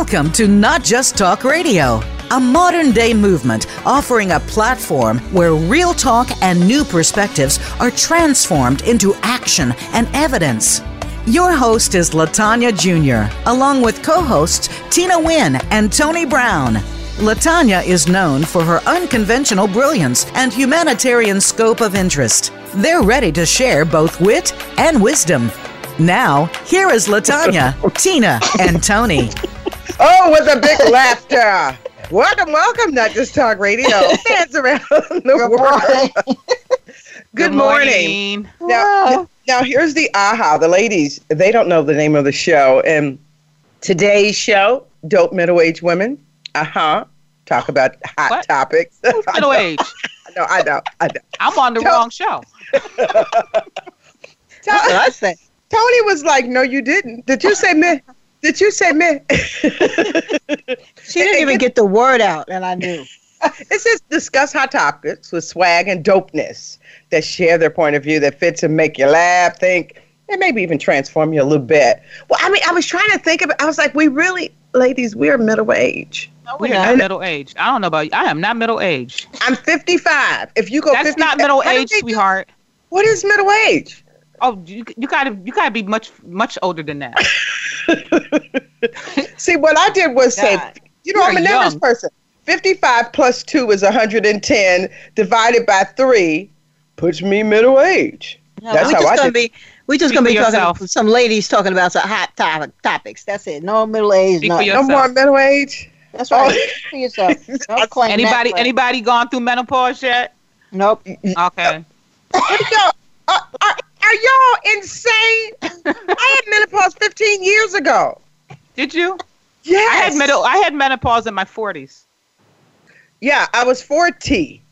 Welcome to Not Just Talk Radio, a modern day movement offering a platform where real talk and new perspectives are transformed into action and evidence. Your host is Latanya Jr., along with co hosts Tina Wynn and Tony Brown. Latanya is known for her unconventional brilliance and humanitarian scope of interest. They're ready to share both wit and wisdom. Now, here is Latanya, Tina, and Tony. Oh, with a big laughter. Welcome, welcome, Not Just Talk Radio. Fans around the Good world. morning. Good, morning. Now, now, here's the aha. The ladies, they don't know the name of the show. And today's show, Dope Middle Aged Women. Uh huh. Talk about hot What? topics. Who's middle age? I know, I know, I know. I'm on the Tell- wrong show. That's what I say. Tony was like, no, you didn't. Did you say me? Did you say me? She didn't even get the word out, and I knew. It says discuss hot topics with swag and dopeness that share their point of view that fits and make you laugh, think, and maybe even transform you a little bit. Well, I mean, I was trying to think of it. I was like, we really, ladies, we are middle age. No, we're Yeah. not middle age. I don't know about you. I am not middle age. I'm 55. If you go That's 55 not middle what do age, sweetheart. What is middle age? Oh, you, you gotta you gotta be much much older than that. See, what I did was say, you know, You I'm a are numbers person. 55 plus 2 is 110 divided by 3 puts me middle age. No, That's we how just I gonna did. be we're just gonna be for talking yourself. some ladies talking about some hot topic topics. That's it. No middle age. No, No more middle age? that's right. Oh. For yourself. Don't claim Anybody claim. anybody gone through menopause yet? Nope. Okay. What are y'all, are, y'all insane? I had menopause 15 years ago. Did you? Yes. I had middle I had menopause in my forties. Yeah, I was 40.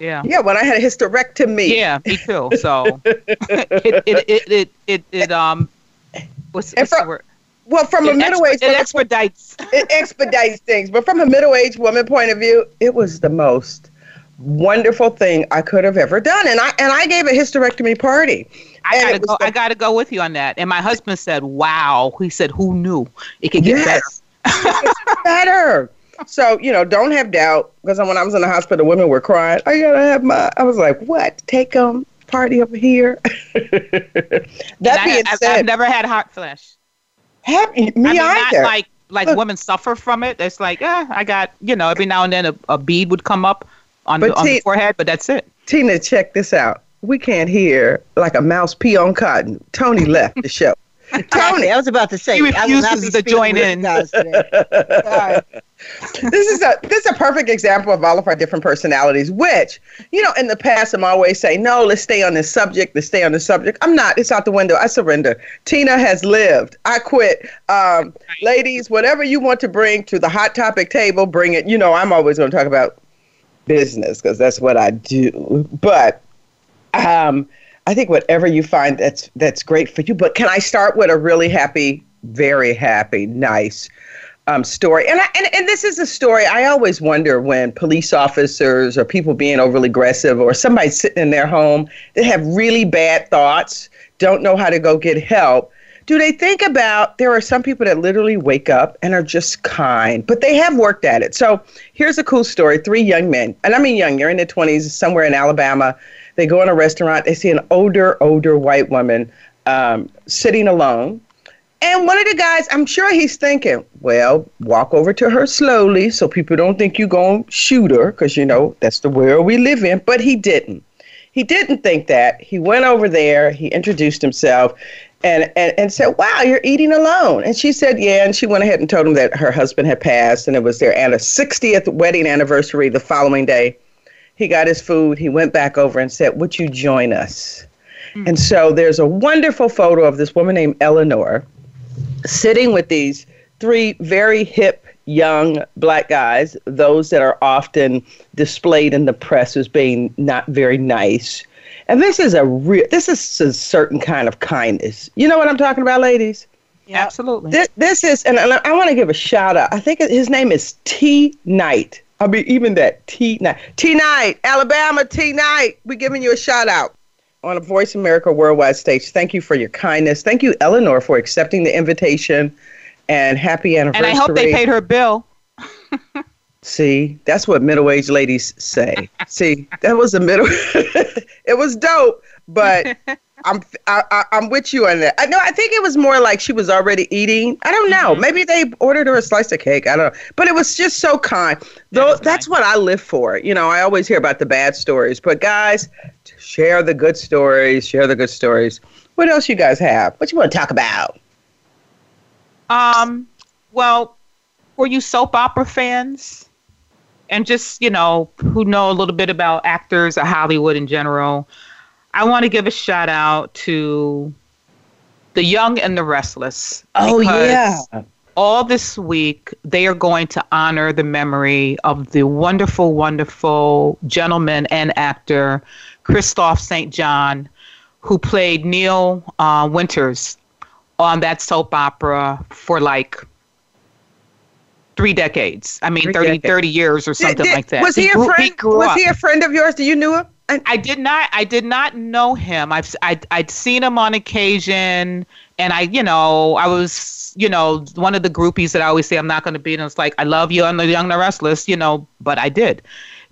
Yeah. Yeah, when I had a hysterectomy. Yeah, me too. So it it it it it, it um what's, what's the word? Well, from a It, middle expe- aged it expedites. it expedites things. But from a middle aged woman point of view, it was the most wonderful thing I could have ever done. And I and I gave a hysterectomy party. I gotta go. the- I gotta go with you on that. And my husband said, "Wow." He said, "Who knew it could get better?" Yes. better. So, you know, don't have doubt. Because when I was in the hospital, women were crying, I gotta have my I was like, What? Take them party over here. that I, being have said, never had hot flash. happy me I mean, either. not like like Look. women suffer from it. It's like, eh, I got you know, every now and then a, a bead would come up on the, on see- the forehead, but that's it. Tina, check this out. We can't hear like a mouse pee on cotton. Tony left the show. Tony, I was about to say. He I will not refuses to join in. you guys today. Sorry. this is a this is a perfect example of all of our different personalities. Which you know, in the past, I'm always saying, no, let's stay on this subject. Let's stay on this subject. I'm not. It's out the window. I surrender. Tina has lived. I quit. Um, ladies, whatever you want to bring to the hot topic table, bring it. You know, I'm always going to talk about business because that's what I do. But um, I think whatever you find that's that's great for you. But can I start with a really happy, very happy, nice um, story? And, I, and and this is a story I always wonder when police officers or people being overly aggressive or somebody sitting in their home that have really bad thoughts, don't know how to go get help. Do they think about there are some people that literally wake up and are just kind, but they have worked at it. So here's a cool story. Three young men, and I mean young, they're in their 20s, somewhere in Alabama. They go in a restaurant, they see an older, older white woman um, sitting alone. And one of the guys, I'm sure he's thinking, well, walk over to her slowly so people don't think you're going to shoot her, because, you know, that's the world we live in. But he didn't. He didn't think that. He went over there, he introduced himself, and, and, and said, Wow, you're eating alone. And she said, Yeah. And she went ahead and told him that her husband had passed, and it was their an- 60th wedding anniversary the following day. He got his food. He went back over and said, Would you join us? Mm. And so there's a wonderful photo of this woman named Eleanor sitting with these three very hip young black guys, those that are often displayed in the press as being not very nice. And this is a real this is a certain kind of kindness. You know what I'm talking about, ladies? Yeah, Absolutely. This, this is, and I want to give a shout out. I think his name is T Knight. I mean, even that T Knight. T Knight, Alabama T Knight. We're giving you a shout out on a Voice America Worldwide stage. Thank you for your kindness. Thank you, Eleanor, for accepting the invitation And happy anniversary. And. I hope they paid her bill. See, that's what middle-aged ladies say. See, that was a middle. it was dope, but I'm I, I, I'm with you on that. I know. I think it was more like she was already eating. I don't know. Mhm. Maybe they ordered her a slice of cake. I don't know. But it was just so kind. Though was that's nice. what I live for. You know, I always hear about the bad stories, but guys, share the good stories. Share the good stories. What else you guys have? What you want to talk about? Um, well, for you soap opera fans, and just you know who know a little bit about actors or Hollywood in general, I want to give a shout out to the Young and the Restless. Oh yeah. All this week, they are going to honor the memory of the wonderful, wonderful gentleman and actor Kristoff St. John, who played Neil uh, Winters on that soap opera for like three decades. I mean, Three 30, decades. 30 years or something did- like that. Was he, a grew- friend? grew was he a friend of yours? Do you knew him? And I did not. I did not know him. I've I, I'd seen him on occasion, and I, you know, I was, you know, one of the groupies that I always say I'm not going to be. And it's like I love you on the Young and the Restless, you know, but I did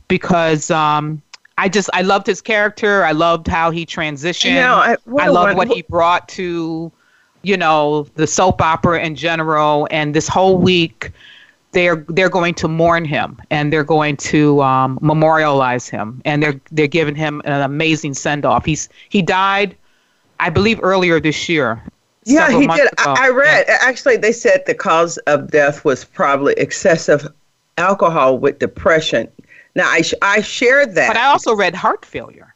because um, I just I loved his character. I loved how he transitioned. you know, I, what I a love won- what he brought to, you know, the soap opera in general. And this whole week, they're they're going to mourn him and they're going to um, memorialize him and they're they're giving him an amazing send off. He's he died, I believe, earlier this year. Yeah, he did. I, I read. Actually, they said the cause of death was probably excessive alcohol with depression. Now, I sh- I shared that. But I also read heart failure.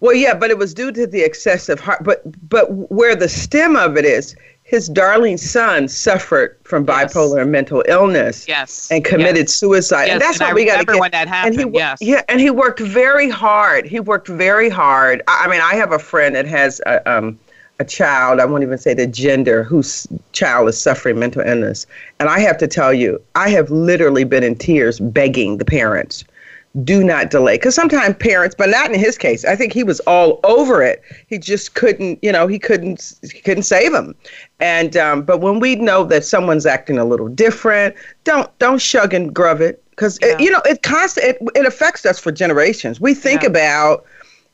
well, yeah, but it was due to the excessive heart. But but where the stem of it is, his darling son suffered from Yes. bipolar and mental illness Yes. and committed Yes. suicide. Yes, And that's and what I we got to get. when that and happened. he yes. yeah, and he worked very hard. He worked very hard. I, I mean, I have a friend that has a, um, a child. I won't even say the gender whose child is suffering mental illness, and I have to tell you, I have literally been in tears begging the parents. Do not delay, because sometimes parents, but not in his case. I think he was all over it. He just couldn't, you know, he couldn't, he couldn't save him. And um, but when we know that someone's acting a little different, don't don't shug and grub it, because Yeah. you know it constant it, it affects us for generations. We think Yeah. about,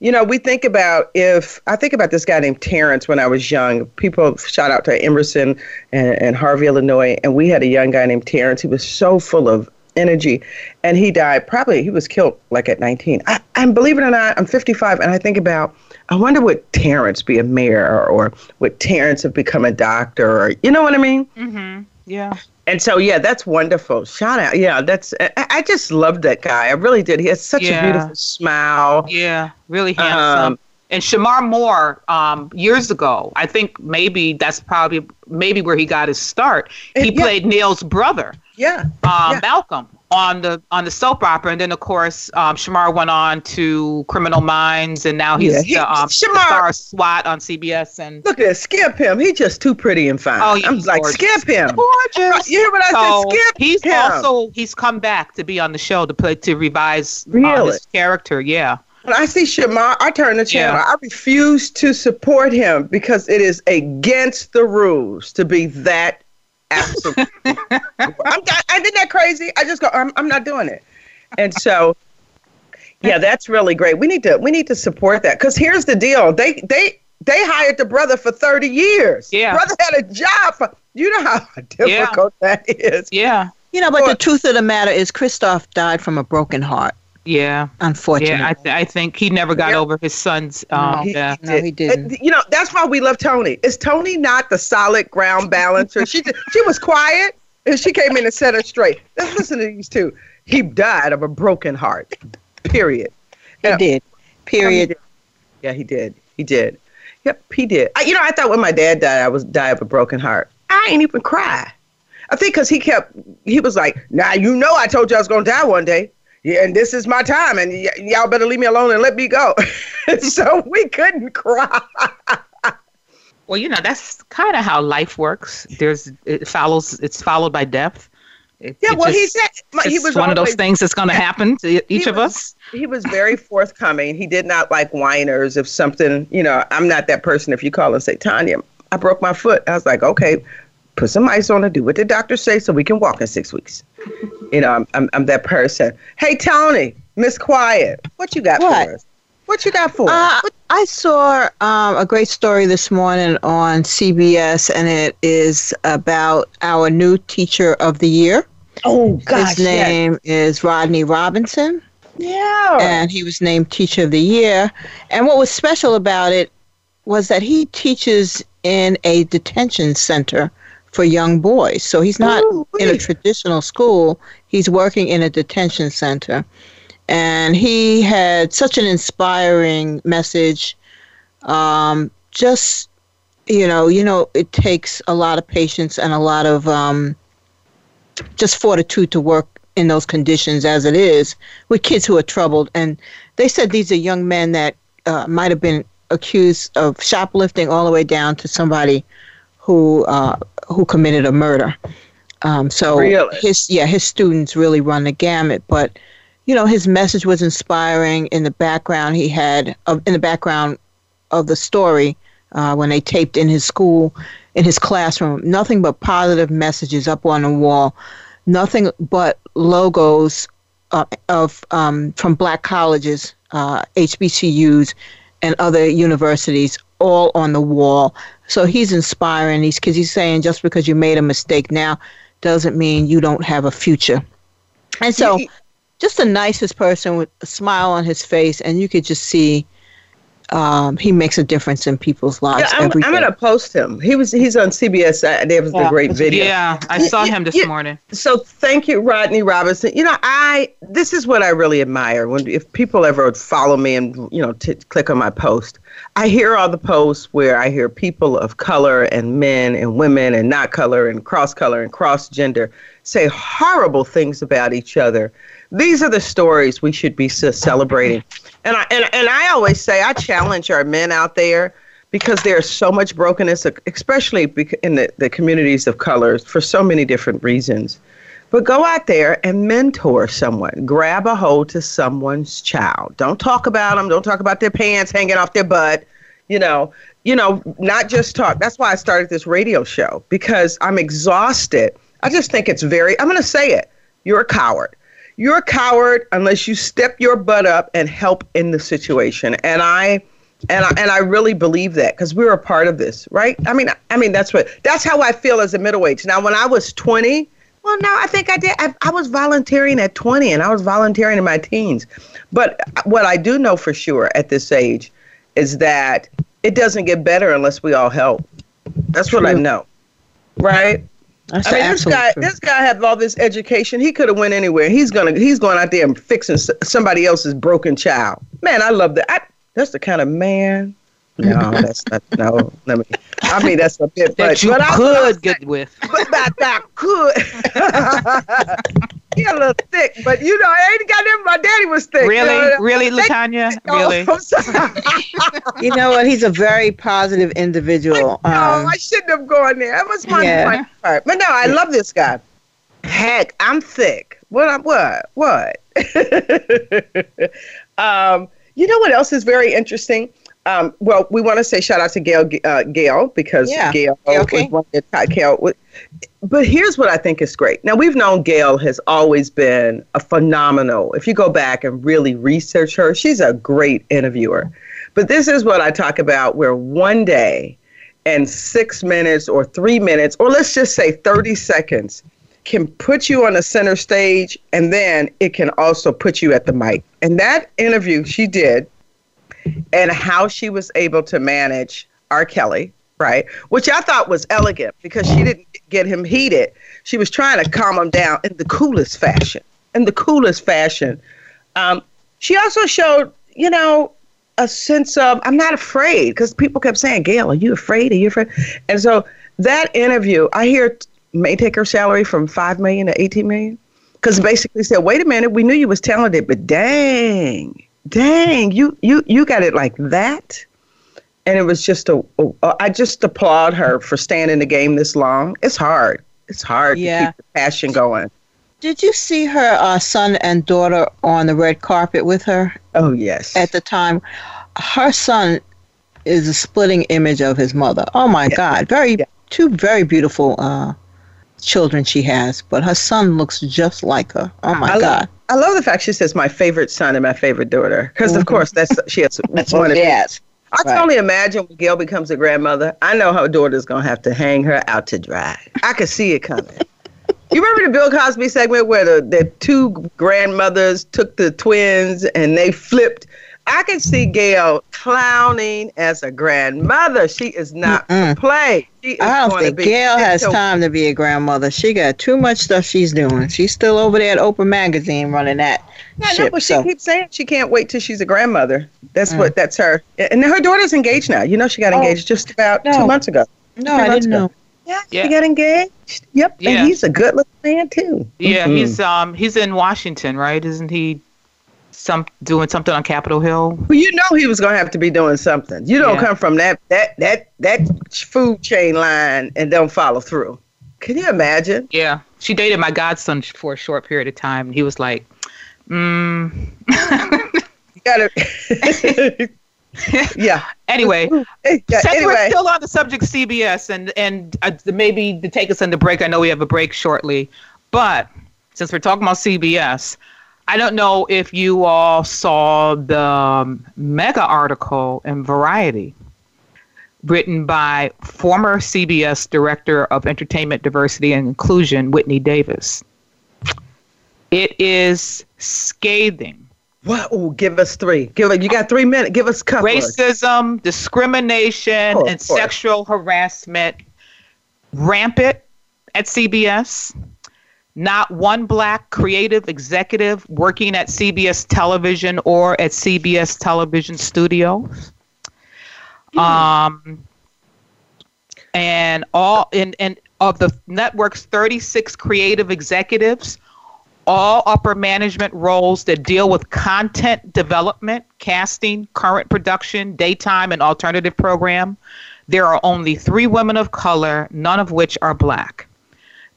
you know, we think about if I think about this guy named Terrence when I was young. People shout out to Emerson and, and Harvey, Illinois, and we had a young guy named Terrence. He was so full of energy, and he died. Probably he was killed like at 19. I, and believe it or not, I'm 55, and I think about. I wonder would Terrence be a mayor, or, or would Terrence have become a doctor, or you know what I mean? Mm-hmm. Yeah. And so, yeah, that's wonderful. Shout out. Yeah, that's, I, I just loved that guy. I really did. He has such Yeah. a beautiful smile. Yeah. Really handsome. Um, and Shemar Moore, um, years ago, I think maybe that's probably maybe where he got his start. He And yeah. played Neil's brother, Yeah. um, Yeah. Malcolm, on the on the soap opera, and then of course um, Shemar went on to Criminal Minds, and now he's Yeah, he- the, um, Shemar- the star of SWAT on CBS. And Look at this. Skip him. He's just too pretty and fine. Oh, yeah, I'm like, gorgeous. skip him. gorgeous. You hear what I so said? Skip he's him. also he's come back to be on the show to play to revise uh, his character. Yeah. When I see Shemar, I turn the channel. Yeah. I refuse to support him because it is against the rules to be that absolute. I'm, I, isn't that crazy? I just go, I'm, I'm not doing it. And so, yeah, that's really great. We need to we need to support that because here's the deal. They they they hired the brother for 30 years. Yeah. brother had a job. For, you know how difficult that is. Yeah. You know, but Well- the truth of the matter is, Kristoff died from a broken heart. Yeah. Unfortunately, Yeah, I, th- I think he never got Yeah. over his son's um, He- death. No, he didn't. And, you know, that's why we love Tony. Is Tony not the solid ground balancer? she just, she was quiet and she came in and set her straight. Let's listen to these two. He died of a broken heart. Period. he Yeah. did. Period. Yeah, he did. He did. Yep, he did. I, you know, I thought when my dad died, I was die of a broken heart. I ain't even cry. I think because he kept, he was like, "Now you know, I told you I was gonna die one day. Yeah, and this is my time, and y- y'all better leave me alone and let me go." so we couldn't cry. Well, you know, that's kind of how life works. There's it follows. It's followed by death. It, Yeah, it well, he said like, he was one of those things that's going to happen to each of was- us. He was very forthcoming. He did not like whiners. If something, you know, I'm not that person. If you call and say, Tanya, I broke my foot, I was like, okay, put some ice on it, do what the doctor says so we can walk in six weeks. You know, I'm, I'm, I'm that person. Hey, Tony, Miss Quiet, what you got What? for us? What you got for Uh. I saw um, a great story this morning on CBS, and it is about our new teacher of the year. Oh, gosh. His name is Rodney Robinson, Yeah. and he was named Teacher of the Year. And what was special about it was that he teaches in a detention center for young boys. So he's not in a traditional school, he's working in a detention center. And he had such an inspiring message. Um, just, you know, you know, it takes a lot of patience and a lot of um, just fortitude to work in those conditions as it is with kids who are troubled. And they said these are young men that uh, might have been accused of shoplifting all the way down to somebody who uh, who committed a murder. Um, so Really? his yeah his students really run the gamut, but you know his message was inspiring. In the background, he had uh, in the background of the story uh, when they taped in his school in his classroom, nothing but positive messages up on the wall, nothing but logos uh, of um, from black colleges, uh, HBCUs, and other universities all on the wall. So he's inspiring these kids. He's saying just because you made a mistake now doesn't mean you don't have a future. And so, He- just the nicest person with a smile on his face, and you could just see um, he makes a difference in people's lives Yeah, I'm, every I'm day. gonna post him. He was he's on CBS. Uh, there was the Yeah. great video. Yeah, I saw him this Yeah. morning. So thank you, Rodney Robinson. You know, I this is what I really admire when if people ever would follow me and you know t- click on my post. I hear all the posts where I hear people of color and men and women and not color and cross color and cross gender say horrible things about each other. These are the stories we should be celebrating. And I and, and I always say I challenge our men out there because there's so much brokenness, especially in the, the communities of colors for so many different reasons. But go out there and mentor someone. Grab a hold to someone's child. Don't talk about them. Don't talk about their pants hanging off their butt. You know, you know, not just talk. That's why I started this radio show because I'm exhausted. I just think it's very. I'm going to say it. You're a coward. You're a coward unless you step your butt up and help in the situation. And I and I, and I really believe that because we were a part of this, right? I mean, I mean that's what that's how I feel as a middleweight. Now, when I was 20, well, no, I think I did. I, I was volunteering at 20, and I was volunteering in my teens. But what I do know for sure at this age is that it doesn't get better unless we all help. That's what I know, right? That's I mean, this guy, truth. this guy had all this education. He could have went anywhere. He's gonna, he's going out there and fixing somebody else's broken child. Man, I love that. I, that's the kind of man. No, that's not. No, let me. I mean, that's a bit. That But, you but I- could get with. but that that could. he a little thick, but you know, I ain't got him. My daddy was thick. Really, you know? really, They- Latanya, Oh, really. I'm sorry. you know what? He's a very positive individual. no, Um, I shouldn't have gone there. That was my, Yeah. my part. But no, I love this guy. Heck, I'm thick. What? I- What? What? um, you know what else is very interesting? Um, well, we want to say shout out to Gail, uh, Gail because Yeah. Gail Gail was one of the Gail. But here's what I think is great. Now we've known Gail has always been a phenomenal. If you go back and really research her, she's a great interviewer. But this is what I talk about where one day and six minutes or three minutes, or let's just say 30 seconds, can put you on the center stage and then it can also put you at the mic. And that interview she did and how she was able to manage R. Kelly, right? Which I thought was elegant because she didn't get him heated. She was trying to calm him down in the coolest fashion. In the coolest fashion. Um, she also showed, you know, a sense of I'm not afraid because people kept saying, Gail, are you afraid? Are you afraid? And so that interview, I hear may take her salary from five million to eighteen million. Because basically said, wait a minute, we knew you was talented, but dang, dang, you you you got it like that. And it was just a, a I just applaud her for staying in the game this long. It's hard. It's hard to Yeah. keep the passion going. did you see her uh, son and daughter on the red carpet with her Oh yes. at the time? Her son is a splitting image of his mother. Oh my Yeah. God, very Yeah. two very beautiful uh, children she has, but her son looks just like her. Oh my I God. Love, I love the fact she says my favorite son and my favorite daughter. Because, mm-hmm. of course, that's she has that's one of has. I can right. only imagine when Gail becomes a grandmother. I know her daughter's going to have to hang her out to dry. I can see it coming. you remember the Bill Cosby segment where the, the two grandmothers took the twins and they flipped I can see Gail clowning as a grandmother. She is not for play. I don't think Gail has time to be a grandmother. She got too much stuff she's doing. She's still over there at Oprah Magazine running that. Yeah, ship, no, but so. she keeps saying she can't wait till she's a grandmother. That's mm. what. That's her. And her daughter's engaged now. You know, she got oh, engaged just about no. two months ago. No, I didn't ago. know. Yeah, yeah, she got engaged. Yep, yeah. and he's a good looking man too. Yeah, mm-hmm. he's um he's in Washington, right? Isn't he some doing something on Capitol Hill? Well, you know he was going to have to be doing something. You don't yeah. come from that that that that food chain line and don't follow through. Can you imagine? Yeah, she dated my godson for a short period of time, and he was like, "Hmm." you gotta. yeah. Anyway, yeah, since anyway. we're still on the subject CBS, and and uh, maybe to take us into break, I know we have a break shortly, but since we're talking about CBS, I don't know if you all saw the um, mega article in Variety written by former CBS Director of Entertainment Diversity and Inclusion, Whitney Davis. It is scathing. What? Oh, give us three. Give you got three minutes. Give us couple. Racism, discrimination, oh, and sexual harassment rampant at CBS. Not one black creative executive working at CBS Television or at CBS Television Studios. Mm. Um, and all in and of the network's 36 creative executives, all upper management roles that deal with content development, casting, current production, daytime, and alternative program. There are only three women of color, none of which are black.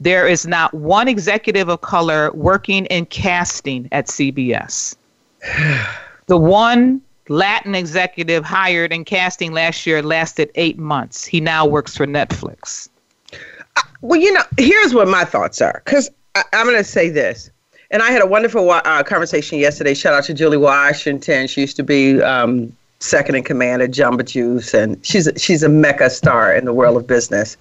There is not one executive of color working in casting at CBS. the one Latin executive hired in casting last year lasted eight months. He now works for Netflix. Uh, well, you know, here's what my thoughts are because I'm going to say this. And I had a wonderful uh, conversation yesterday. Shout out to Julie Washington. She used to be um, second in command at Jamba Juice, and she's she's a mecca star in the world of business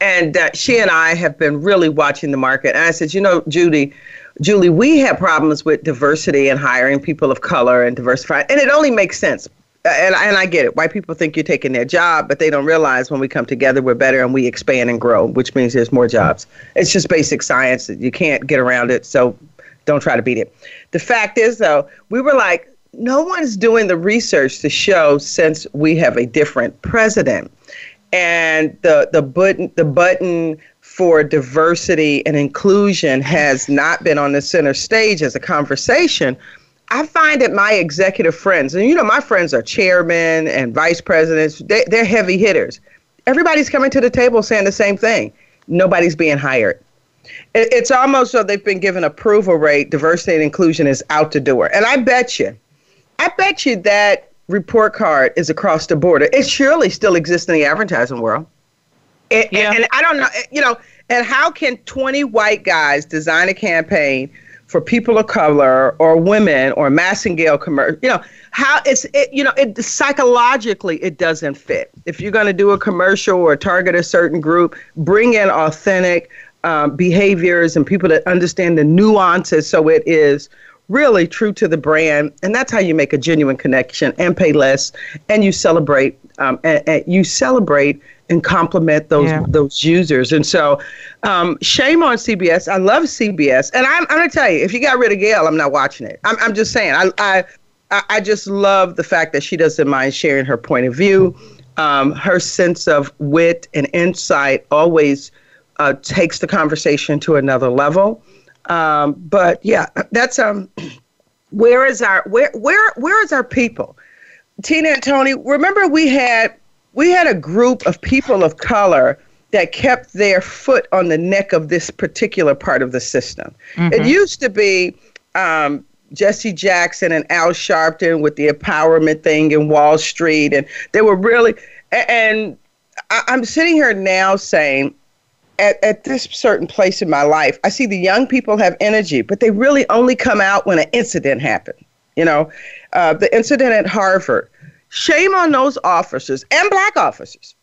and uh, she and I have been really watching the market. And I said, you know, Judy, Julie, we have problems with diversity and hiring people of color and diversifying, and it only makes sense. And, and I get it. White people think you're taking their job, but they don't realize when we come together, we're better and we expand and grow, which means there's more jobs. It's just basic science. You can't get around it, so don't try to beat it. The fact is, though, we were like, no one's doing the research to show since we have a different president and the the button the button for diversity and inclusion has not been on the center stage as a conversation. I find that my executive friends, and you know, my friends are chairmen and vice presidents, they, they're heavy hitters. Everybody's coming to the table saying the same thing. Nobody's being hired. It, it's almost so they've been given approval rate, diversity and inclusion is out the door. And I bet you, I bet you that report card is across the border. It surely still exists in the advertising world. And, yeah. and, and I don't know, you know, and how can 20 white guys design a campaign for people of color or women or Massingale commercial? You know, how it's, it, you know, it psychologically it doesn't fit. If you're going to do a commercial or target a certain group, bring in authentic um, behaviors and people that understand the nuances so it is really true to the brand and that's how you make a genuine connection and pay less and you celebrate um, and, and, you celebrate and compliment those yeah. those users. And so um, shame on cbs i love cbs and i'm, I'm going to tell you if you got rid of gail i'm not watching it. I'm, I'm just saying I, I i just love the fact that she doesn't mind sharing her point of view. Um, her sense of wit and insight always uh, takes the conversation to another level um, but yeah, that's um, where is our where where where is our people? Tina and Tony, remember we had we had a group of people of color that kept their foot on the neck of this particular part of the system. Mm-hmm. It used to be um, Jesse Jackson and Al Sharpton with the empowerment thing in Wall Street, and they were really and I, I'm sitting here now saying, at, at this certain place in my life, I see the young people have energy, but they really only come out when an incident happened. You know, uh, the incident at Harvard. Shame on those officers and black officers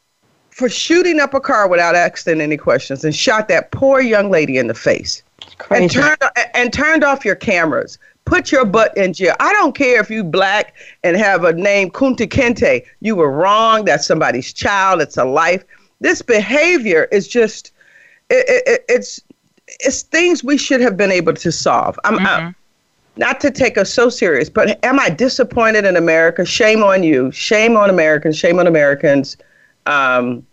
for shooting up a car without asking any questions and shot that poor young lady in the face. And turned, and turned off your cameras. Put your butt in jail. I don't care if you black and have a name Kunta Kinte. You were wrong. That's somebody's child. It's a life. This behavior is just it, it, it's it's things we should have been able to solve. I'm, mm-hmm. I'm not to take us so serious, but am I disappointed in America? Shame on you. Shame on Americans. Shame on Americans. Um,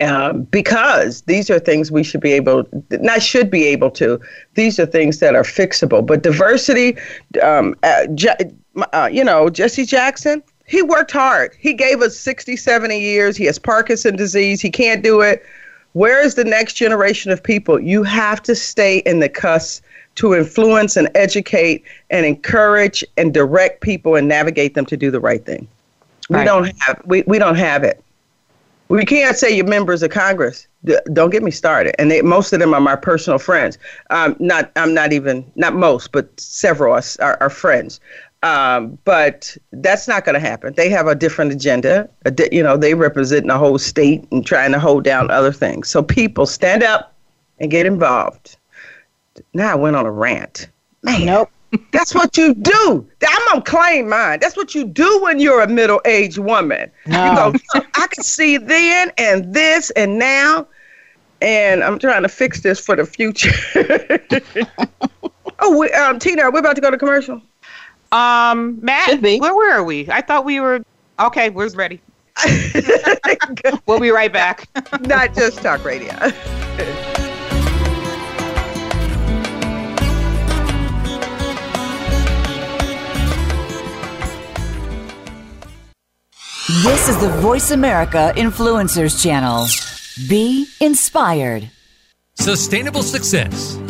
um, because these are things we should be able, not should be able to. These are things that are fixable. But diversity, um, uh, uh, you know, Jesse Jackson, he worked hard. He gave us 60, 70 years. He has Parkinson's disease. He can't do it. Where is the next generation of people? You have to stay in the cusp to influence and educate and encourage and direct people and navigate them to do the right thing. We don't have we, we don't have it. We can't say you're members of Congress. Don't get me started. And they, most of them are my personal friends. Um, not I'm not even not most, but several are, are friends. Um, but that's not going to happen. They have a different agenda. A di- you know, they represent the whole state and trying to hold down other things. So people stand up and get involved. Now I went on a rant. Man, nope. that's what you do. I'm gonna claim mine. That's what you do when you're a middle-aged woman. No. You go, I can see then and this and now, and I'm trying to fix this for the future. oh, we, um, Tina, we're about to go to commercial. Um, Matt, where, where are we? I thought we were okay. We're ready. we'll be right back. Not just talk radio. This is the Voice America Influencers Channel. Be inspired. Sustainable success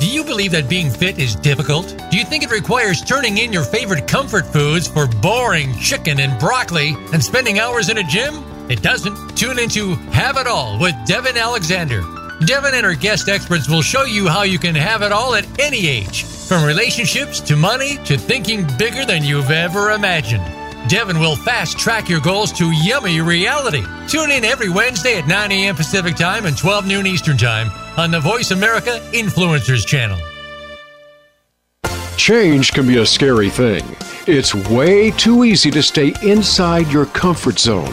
Do you believe that being fit is difficult? Do you think it requires turning in your favorite comfort foods for boring chicken and broccoli and spending hours in a gym? It doesn't. Tune into Have It All with Devin Alexander. Devin and her guest experts will show you how you can have it all at any age from relationships to money to thinking bigger than you've ever imagined. Devin will fast track your goals to yummy reality. Tune in every Wednesday at 9 a.m. Pacific Time and 12 noon Eastern Time on the Voice America Influencers Channel. Change can be a scary thing. It's way too easy to stay inside your comfort zone.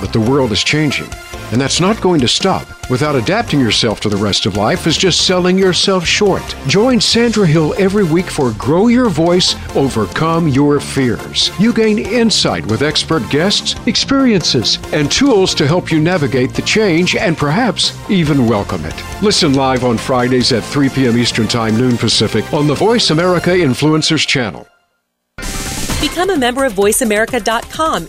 But the world is changing and that's not going to stop. Without adapting yourself to the rest of life is just selling yourself short. Join Sandra Hill every week for Grow Your Voice, Overcome Your Fears. You gain insight with expert guests, experiences, and tools to help you navigate the change and perhaps even welcome it. Listen live on Fridays at 3 p.m. Eastern Time, noon Pacific on the Voice America Influencers channel. Become a member of VoiceAmerica.com.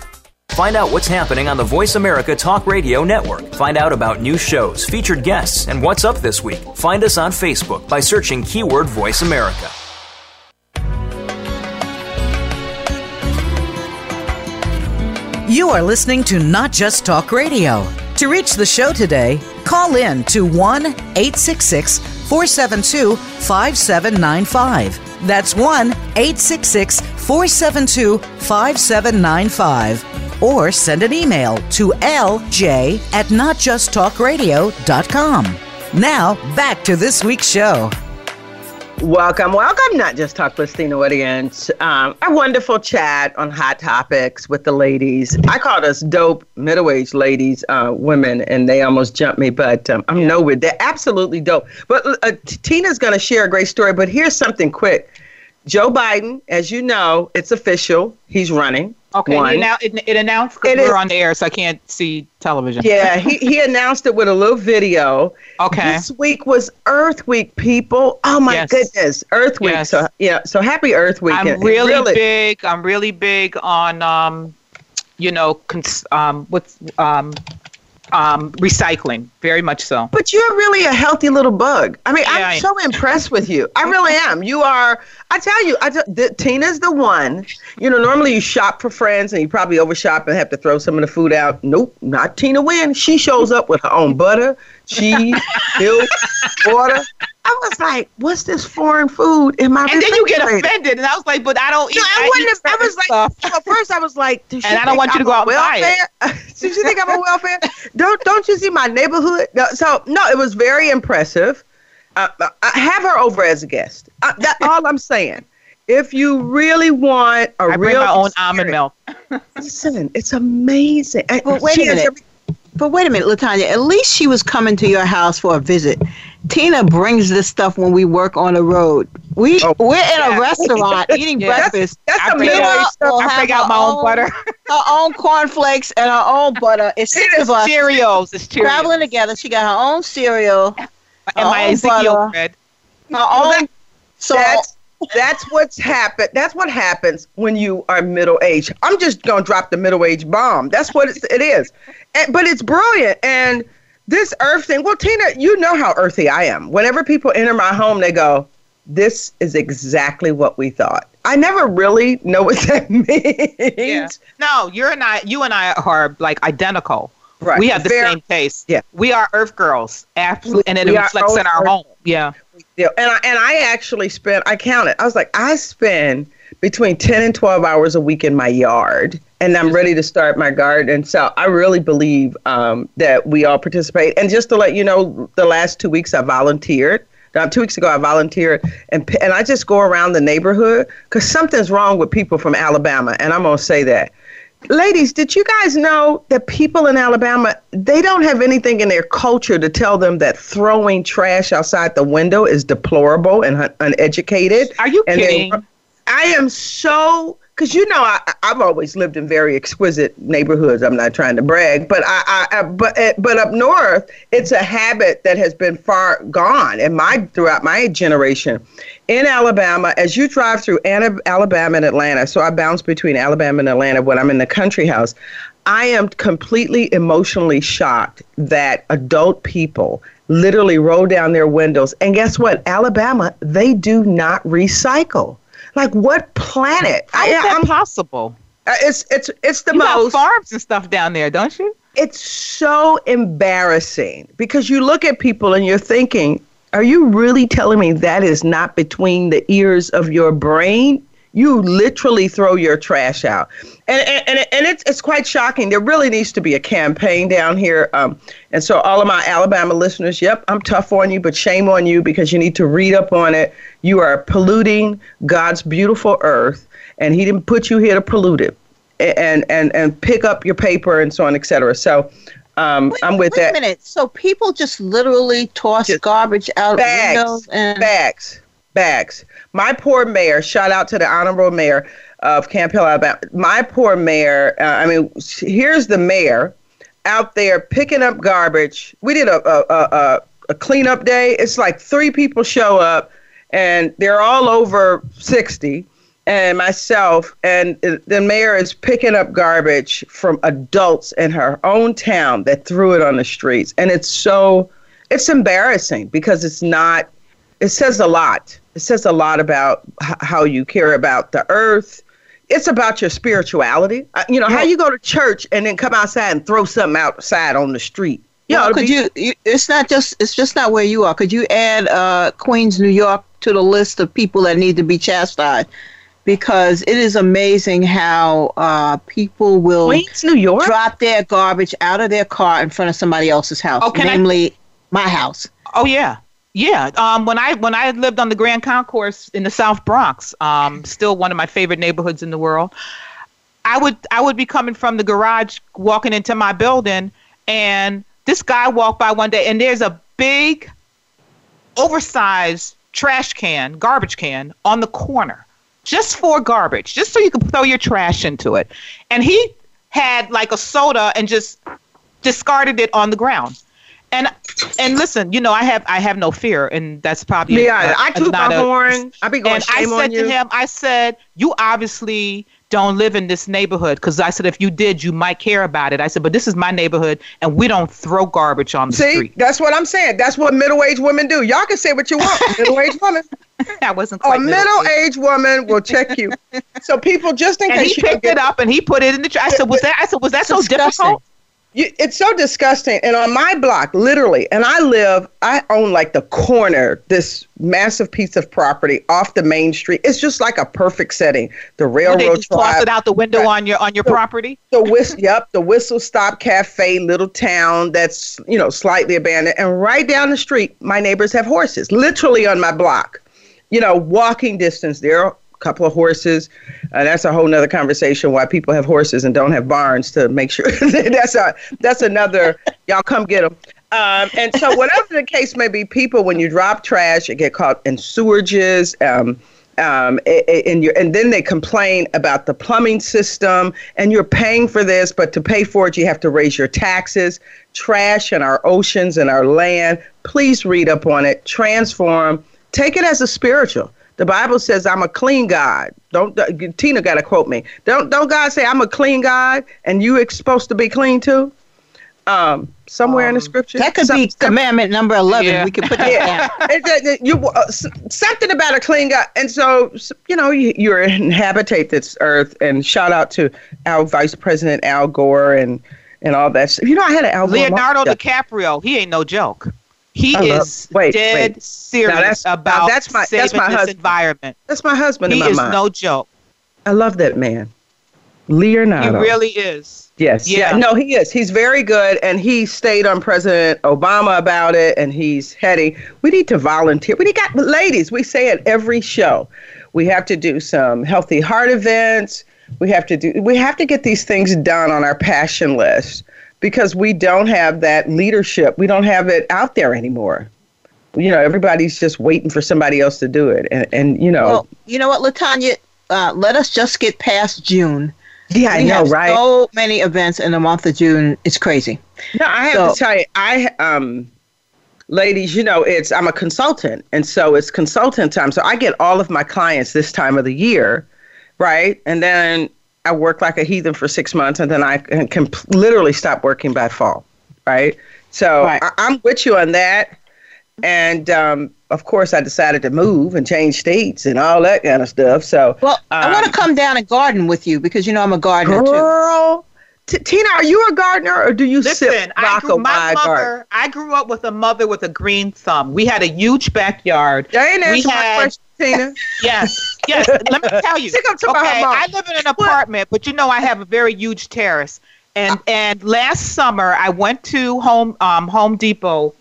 Find out what's happening on the Voice America Talk Radio Network. Find out about new shows, featured guests, and what's up this week. Find us on Facebook by searching keyword Voice America. You are listening to Not Just Talk Radio. To reach the show today, call in to 1 866 472 5795. That's 1 866 472 5795 or send an email to lj at notjusttalkradio.com. Now, back to this week's show. Welcome, welcome, not just talk listening audience. Um, a wonderful chat on hot topics with the ladies. I called us dope middle-aged ladies, uh, women, and they almost jumped me, but um, I'm nowhere. They're absolutely dope. But uh, Tina's going to share a great story. But here's something quick. Joe Biden, as you know, it's official. He's running. Okay, One. it, now, it, it announced It we're is- on the air, so I can't see television. Yeah, he, he announced it with a little video. Okay. This week was Earth Week, people. Oh my Yes. goodness, Earth Week. Yes. So yeah, so happy Earth Week. I'm and really, big. I'm really big on, um, you know, cons- um, what's um, um, recycling. Very much so. But you're really a healthy little bug. I mean, Yeah, I I'm am. so impressed with you. I really am. You are. I tell you, I t- the, Tina's the one. You know, normally you shop for friends and you probably overshop and have to throw some of the food out. Nope, not Tina Wynn. She shows up with her own butter, cheese, milk, water. I was like, what's this foreign food in my And then you get offended, and I was like, but I don't eat. No, I eat wouldn't have. I certain was like, stuff. well, first I was like, And I don't think want you to I'm go on out and buy it. welfare? Did you think I'm on welfare? Don't don't you see my neighborhood? No, so no, it was very impressive. Uh, I have her over as a guest. Uh, that's all I'm saying. If you really want a I bring real my own almond milk. listen, it's amazing. And But wait she a minute. every- But wait a minute, Latanya. At least she was coming to your house for a visit. Tina brings this stuff when we work on the road. We Oh. we're in a restaurant eating Yeah. breakfast. that's I a bring middle out- aged stuff. We'll I bring out my own own- butter. Her own cornflakes and her own butter. It's six It of us Cheerios. It's Cheerios. traveling together. She got her own cereal, and my own Ezekiel butter. bread. her own. So That's that's what's happened. That's what happens when you are middle aged. I'm just gonna drop the middle age bomb. That's what it's, it is. And, but it's brilliant. And this earth thing. Well, Tina, you know how earthy I am. Whenever people enter my home, they go, "This is exactly what we thought." I never really know what that means. Yeah. No, you and I, you and I are like identical. Right. We have the Very- same taste. Yeah. We are Earth girls. Absolutely. And it We reflects in our Earth- home. Yeah. Yeah, and I, and I actually spend. I counted. I was like, I spend between ten and twelve hours a week in my yard, and I'm ready to start my garden. So I really believe um, that we all participate. And just to let you know, the last two weeks I volunteered. Now, two weeks ago, I volunteered, and and I just go around the neighborhood because something's wrong with people from Alabama, and I'm gonna say that. Ladies, did you guys know that people in Alabama they don't have anything in their culture to tell them that throwing trash outside the window is deplorable and un- uneducated? Are you they- kidding? I am so because you know I, I've always lived in very exquisite neighborhoods. I'm not trying to brag, but I, I, I but eh, but up north, it's a habit that has been far gone in my throughout my generation. In Alabama, as you drive through Alabama and Atlanta, so I bounce between Alabama and Atlanta when I'm in the country house. I am completely emotionally shocked that adult people literally roll down their windows. And guess what? Alabama, they do not recycle. Like what planet? How is I, that I'm- possible? uh, it's it's it's the You most. farms and stuff down there, don't you? It's so embarrassing because you look at people and you're thinking, are you really telling me that is not between the ears of your brain? You literally throw your trash out, and and, and, and it's it's quite shocking. There really needs to be a campaign down here, um, and so all of my Alabama listeners, yep, I'm tough on you, but shame on you because you need to read up on it. You are polluting God's beautiful earth, and He didn't put you here to pollute it, and and and pick up your paper and so on, et cetera. So. Um, Wait, I'm with wait that. a minute. So people just literally toss Just garbage out bags, windows and bags, bags. My poor mayor. Shout out to the honorable mayor of Camp Hill, Alabama. My poor mayor. Uh, I mean, here's the mayor out there picking up garbage. We did a, a, a a cleanup day. It's like three people show up, and they're all over sixty. And myself, and the mayor is picking up garbage from adults in her own town that threw it on the streets. And it's so, it's embarrassing because it's not, it says a lot. It says a lot about h- how you care about the earth. It's about your spirituality. Uh, you know, how you go to church and then come outside and throw something outside on the street. You Well, could be- you, you? It's not just. It's just not where you are. Could you add uh, Queens, New York, to the list of people that need to be chastised? Because it is amazing how uh, people will Queens, New York? drop their garbage out of their car in front of somebody else's house, Oh, can I- namely my house. Oh yeah, yeah. Um, when I when I lived on the Grand Concourse in the South Bronx, um, still one of my favorite neighborhoods in the world. I would I would be coming from the garage, walking into my building, and this guy walked by one day, and there's a big, oversized trash can, garbage can on the corner, just for garbage, just so you can throw your trash into it. And he had like a soda and just discarded it on the ground. And and listen, you know, I have I have no fear, and that's probably yeah. I toot my horn. I be going and I said to him, I said, you obviously don't live in this neighborhood because I said if you did, you might care about it. I said, but this is my neighborhood, and we don't throw garbage on the See, street. that's what I'm saying. That's what middle-aged women do. Y'all can say what you want, middle-aged woman. I wasn't. Quite a middle-aged woman will check you. So people, just in and case he picked it up and he put it in the. trash. I said, was that? I said, was that so difficult? You, it's so disgusting. And on my block, literally, and I live, I own like the corner, this massive piece of property off the main street. It's just like a perfect setting. The railroad well, they toss it out the window on your on your the, property. The whistle, yep, the Whistle Stop Cafe, little town that's you know slightly abandoned, and right down the street, my neighbors have horses, literally on my block. You know, walking distance. There couple of horses. Uh, that's a whole nother conversation why people have horses and don't have barns to make sure that's a that's another y'all come get them. Um, and so whatever the case may be, people when you drop trash, it get caught in sewages. Um, um, and, you and then they complain about the plumbing system, and you're paying for this, but to pay for it, you have to raise your taxes. Trash in our oceans and our land. Please read up on it. Transform. Take it as a spiritual. The Bible says I'm a clean God. Don't uh, Tina got to quote me. Don't don't God say I'm a clean God and you supposed to be clean too? Um, somewhere um, in the um, scripture. That could some, be commandment number eleven. Yeah. We could put that yeah. down. you uh, something about a clean God, and so you know you, you inhabitate this earth. And shout out to our Vice President Al Gore and and all that. You know, I had an Al Leonardo DiCaprio. He ain't no joke. He is wait, dead wait. serious that's, about that's my, saving that's my this husband. environment. That's my husband. He is mind. no joke. I love that man, Leonardo. He really is. Yes. Yeah. yeah. No, he is. He's very good, and he stayed on President Obama about it, and he's heady. We need to volunteer. We need got ladies. We say at every show. We have to do some healthy heart events. We have to do. We have to get these things done on our passion list because we don't have that leadership. We don't have it out there anymore. You know, everybody's just waiting for somebody else to do it. And, and you know. Well, you know what, Latanya? Uh, let us just get past June. Yeah, we I know, right? So many events in the month of June. It's crazy. No, I have so, to tell you, I um, ladies, you know, it's I'm a consultant, and so it's consultant time. So I get all of my clients this time of the year, right? And then I work like a heathen for six months, and then I can literally stop working by fall, right? So right. I, am with you on that. And um, of course, I decided to move and change states and all that kind of stuff. So, well, um, I want to come down and garden with you because you know I'm a gardener girl, too. T- Tina, are you a gardener or do you Listen, sit I grew, my mother, garden? I grew up with a mother with a green thumb. We had a huge backyard. That ain't we had, my question, Tina. Yes, yes. Let me tell you. okay, I live in an apartment, but you know I have a very huge terrace. And and last summer I went to Home um, Home Depot,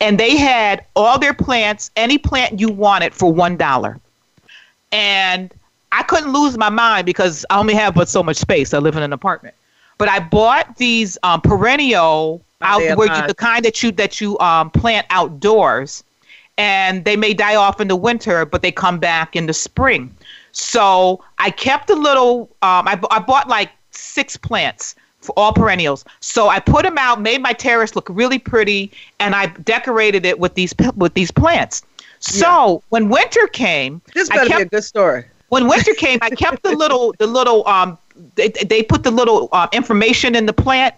and they had all their plants, any plant you wanted, for one dollar. And I couldn't lose my mind because I only have but so much space. I live in an apartment. But I bought these um, perennial out where you, the kind that you that you um, plant outdoors, and they may die off in the winter, but they come back in the spring. So I kept a little. Um, I, I bought like six plants for all perennials. So I put them out, made my terrace look really pretty, and I decorated it with these with these plants. So yeah. when winter came, this better kept, be a good story. When winter came, I kept the little the little um they, they put the little uh, information in the plant,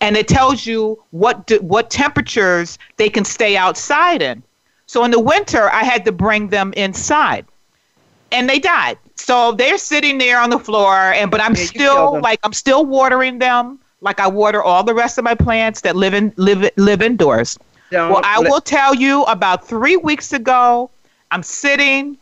and it tells you what do, what temperatures they can stay outside in. So in the winter, I had to bring them inside, and they died. So they're sitting there on the floor, and but I'm yeah, still like I'm still watering them like I water all the rest of my plants that live in live live indoors. Don't well, I will tell you about three weeks ago, I'm sitting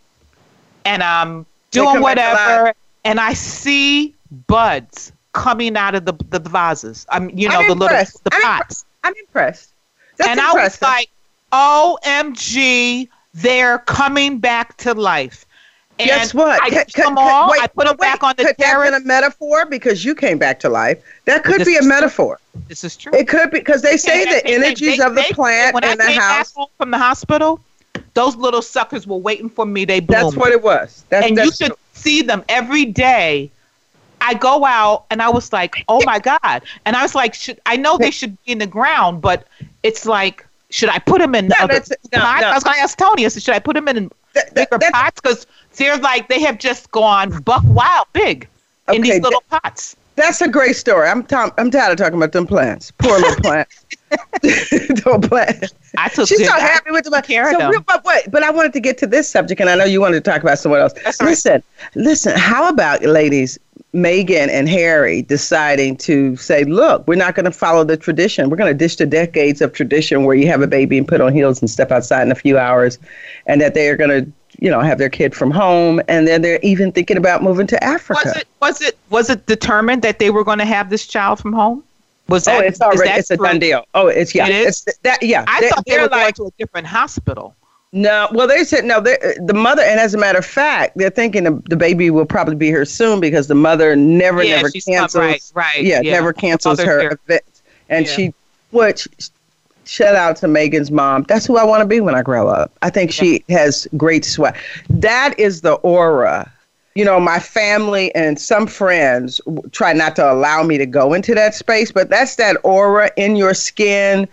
and I'm doing whatever, and I see buds coming out of the the, vases. I'm you know I'm the impressed. little the I'm pots. I'm impressed. That's and impressive. I was like, OMG, they're coming back to life. And Guess what? I ca- them all. wait, I put them wait, back on the could that terrace. been a metaphor because you came back to life? That could be a is true. metaphor. This is true. It could be because they say the and- and energies they- of the they- plant when I the house. from the hospital, those little suckers were waiting for me. They bloomed. That's what it was. That's, and you that's should see them every day. I go out and I was like, oh my god! And I was like, should I know they should be in the ground, but it's like, should I put them in No, other no, pots? no. I was going to ask Tony. I said, should I put them in that- that- bigger pots? Because they're like they have just gone buck wild big in these little pots. That's a great story. I'm tom- I'm tired of talking about them plants. Poor little plants. Little plants. I took She's so I happy with the care so real- But wait, but I wanted to get to this subject, and I know you wanted to talk about someone else. That's all right. listen, listen. How about ladies, Meghan and Harry deciding to say, "Look, we're not going to follow the tradition. We're going to ditch the decades of tradition where you have a baby and put on heels and step outside in a few hours, and that they are going to." You know, have their kid from home, and then they're even thinking about moving to Africa. Was it was it was it determined that they were going to have this child from home? Was oh, that? oh, it's is already it's a done deal. Oh, it's yeah, It is? it's that yeah. I They- thought they were going like to a different hospital. No. Well, they said no. The mother, and as a matter of fact, they're thinking the, the baby will probably be here soon because the mother never, Yeah, never cancels. right, right, Yeah, yeah. never cancels her here. events, and Yeah. she, which. Shout out to Meghan's mom. That's who I want to be when I grow up. I think she has great sweat. That is the aura. You know, my family and some friends try not to allow me to go into that space, but that's that aura in your skin,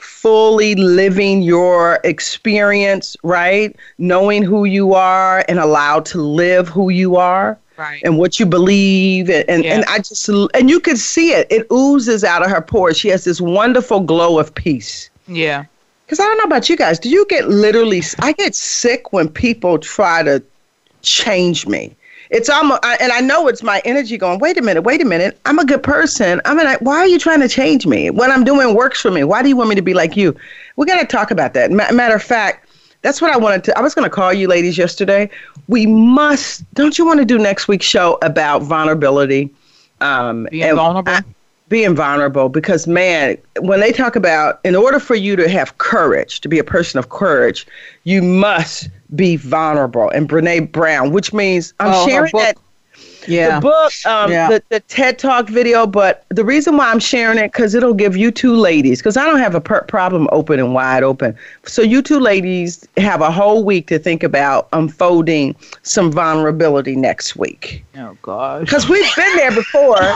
fully living your experience, right? Knowing who you are and allowed to live who you are Right. and what you believe and, and, Yeah. and I just and you can see it. It oozes out of her pores. She has this wonderful glow of peace. Yeah. Because I don't know about you guys. Do you get literally? I get sick when people try to change me. It's almost, I- and I know it's my energy going. Wait a minute, wait a minute. I'm a good person. I mean, I, why are you trying to change me? What I'm doing works for me. Why do you want me to be like you? We got to talk about that. Ma- matter of fact, that's what I wanted to. I was going to call you ladies yesterday. We must. Don't you want to do next week's show about vulnerability? Um, Being vulnerable? I- being vulnerable because man when they talk about in order for you to have courage to be a person of courage you must be vulnerable and Brené Brown which means i'm Oh, sharing that Yeah. the book um, Yeah. the, the ted talk video but the reason why i'm sharing it because it'll give you two ladies because i don't have a per- problem open and wide open so you two ladies have a whole week to think about unfolding some vulnerability next week Oh gosh. because we've been there before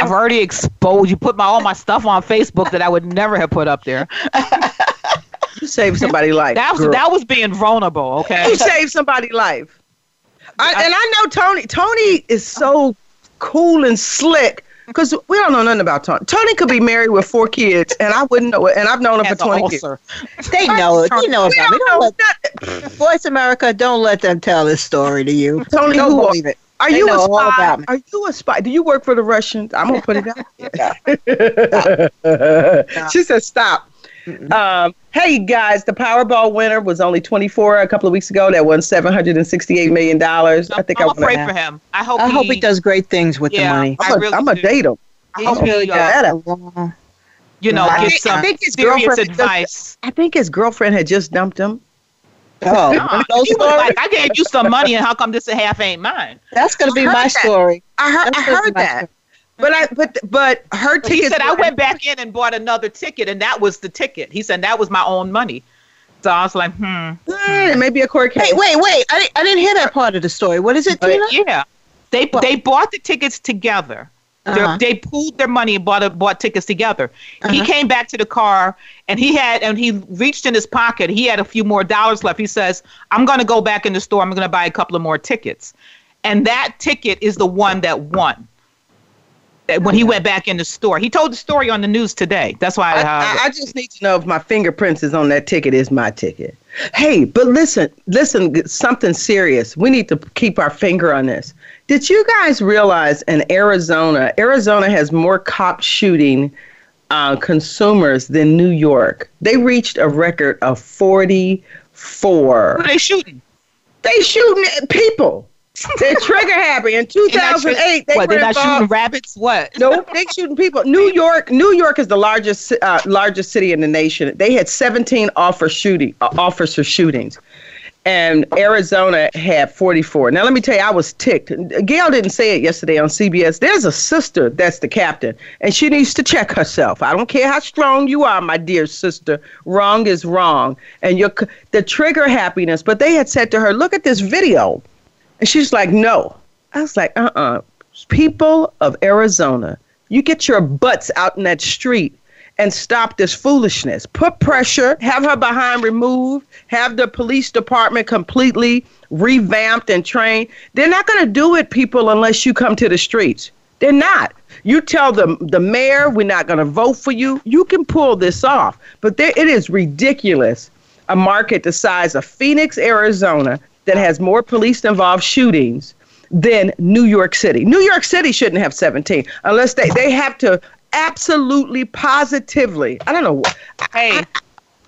I've already exposed. You put my all my stuff on Facebook that I would never have put up there. you saved somebody's life That was girl. that was being vulnerable. Okay. you saved somebody's life. I, and I know Tony. Tony is so cool and slick because we don't know nothing about Tony. Tony could be married with four kids, and I wouldn't know it. And I've known him Has for twenty years. They know it. They know about it. don't Don't know let, nothing. Voice America, don't let them tell this story to you. Tony, don't who believe it. Are They you a spy? Are you a spy? Do you work for the Russians? I'm gonna put it out. she said, "Stop." Um, hey guys, the Powerball winner was only 24 a couple of weeks ago. That won 768 million dollars. I think I'm I want afraid to. for him. I hope. I he, hope he does great things with Yeah. the money. I I'm really gonna do. date him. I He's really, does that. you know, I give think- some I think his serious girlfriend does- advice. I think his girlfriend had just dumped him. Oh, Nah, those he was like, I gave you some money, and how come this half ain't mine? that's going to be my that. story. I heard. That's I heard be my that. But I. But but her He tickets. said I went back in and bought another ticket, and that was the ticket. He said that was my own money. So I was like, hmm. Eh, it may be a court case. Wait, wait, wait. I, di- I didn't hear that part of the story. What is it, But Tina? yeah, they What? they bought the tickets together. Uh-huh. They pooled their money and bought a, bought tickets together. He Uh-huh. came back to the car and he had and he reached in his pocket. He had a few more dollars left. He says, "I'm going to go back in the store. I'm going to buy a couple of more tickets." And that ticket is the one that won. That When he went back in the store, he told the story on the news today. That's why I, I, I, I just need to know if my fingerprints is on that ticket is my ticket. Hey, but listen, listen, something serious. We need to keep our finger on this. Did you guys realize in Arizona, Arizona has more cop shooting uh, consumers than New York? They reached a record of 44. who they shooting? They shooting people. They're trigger happy. In 2008, they what, were they're not involved- shooting rabbits? What? Nope, they're shooting people. New York, New York is the largest uh, largest city in the nation. They had 17 offer shooting uh, officer shootings, and Arizona had 44. Now let me tell you, I was ticked. Gayle didn't say it yesterday on CBS. There's a sister that's the captain, and she needs to check herself. I don't care how strong you are, my dear sister. Wrong is wrong, and your the trigger happiness. But they had said to her, "Look at this video," and she's like, "No." I was like, "Uh-uh." people of Arizona, you get your butts out in that street and stop this foolishness. Put pressure, have her behind removed, have the police department completely revamped and trained. They're not going to do it, people, unless you come to the streets. They're not. You tell the the mayor we're not going to vote for you. You can pull this off, but there, it is ridiculous. A market the size of Phoenix, Arizona, that has more police-involved shootings than New York City. New York City shouldn't have 17 unless they, they have to absolutely positively. I don't know. Hey, I,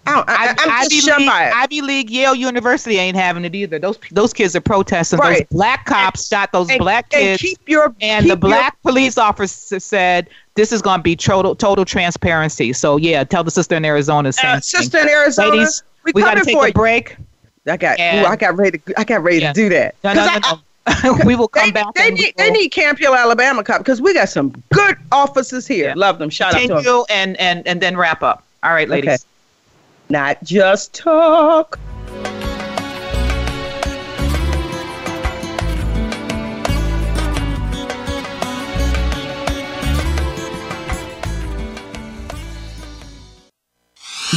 I, I, I'm Ivy League. Ivy League, Yale University ain't having it either. Those those kids are protesting. Right. Those black cops shot those And- black and keep your and keep the black police officer said this is going to be total total transparency. So yeah, tell the sister in Arizona. uh, sister in Arizona. Ladies, we, we got to take a break. I got. And- ooh, I got ready. To, I got ready Yeah. to do that. No, no, 'Cause no, I- no. we will come They, back. they need they need Camp Hill, Alabama cop because we got some good officers here. Yeah. Love them. Shout out to them. and and and then wrap up. All right, ladies. Okay. Not just talk.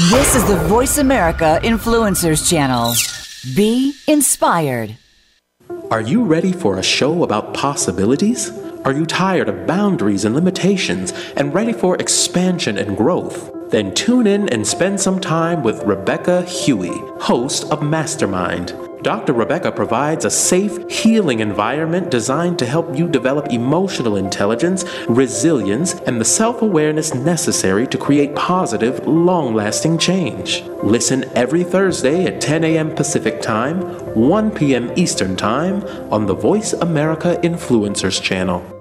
This is the Voice America Influencers Channel. Be inspired. Are you ready for a show about possibilities? Are you tired of boundaries and limitations and ready for expansion and growth? Then tune in and spend some time with Rebecca Huey, host of Mastermind. Dr. Rebecca provides a safe, healing environment designed to help you develop emotional intelligence, resilience, and the self awareness necessary to create positive, long lasting change. Listen every Thursday at 10 a.m. Pacific Time, 1 p.m. Eastern Time on the Voice America Influencers Channel.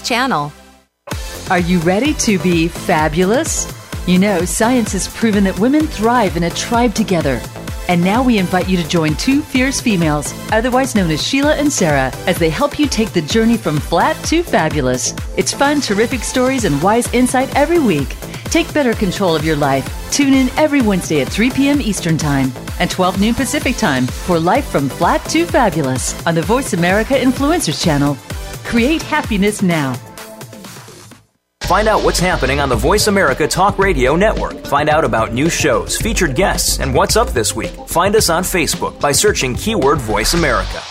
channel. Are you ready to be fabulous? You know, science has proven that women thrive in a tribe together. And now we invite you to join two fierce females, otherwise known as Sheila and Sarah, as they help you take the journey from flat to fabulous. It's fun, terrific stories, and wise insight every week. Take better control of your life. Tune in every Wednesday at 3 p.m. Eastern Time and 12 noon Pacific Time for Life from Flat to Fabulous on the Voice America Influencers channel. Create happiness now. Find out what's happening on the Voice America Talk Radio Network. Find out about new shows, featured guests, and what's up this week. Find us on Facebook by searching keyword Voice America.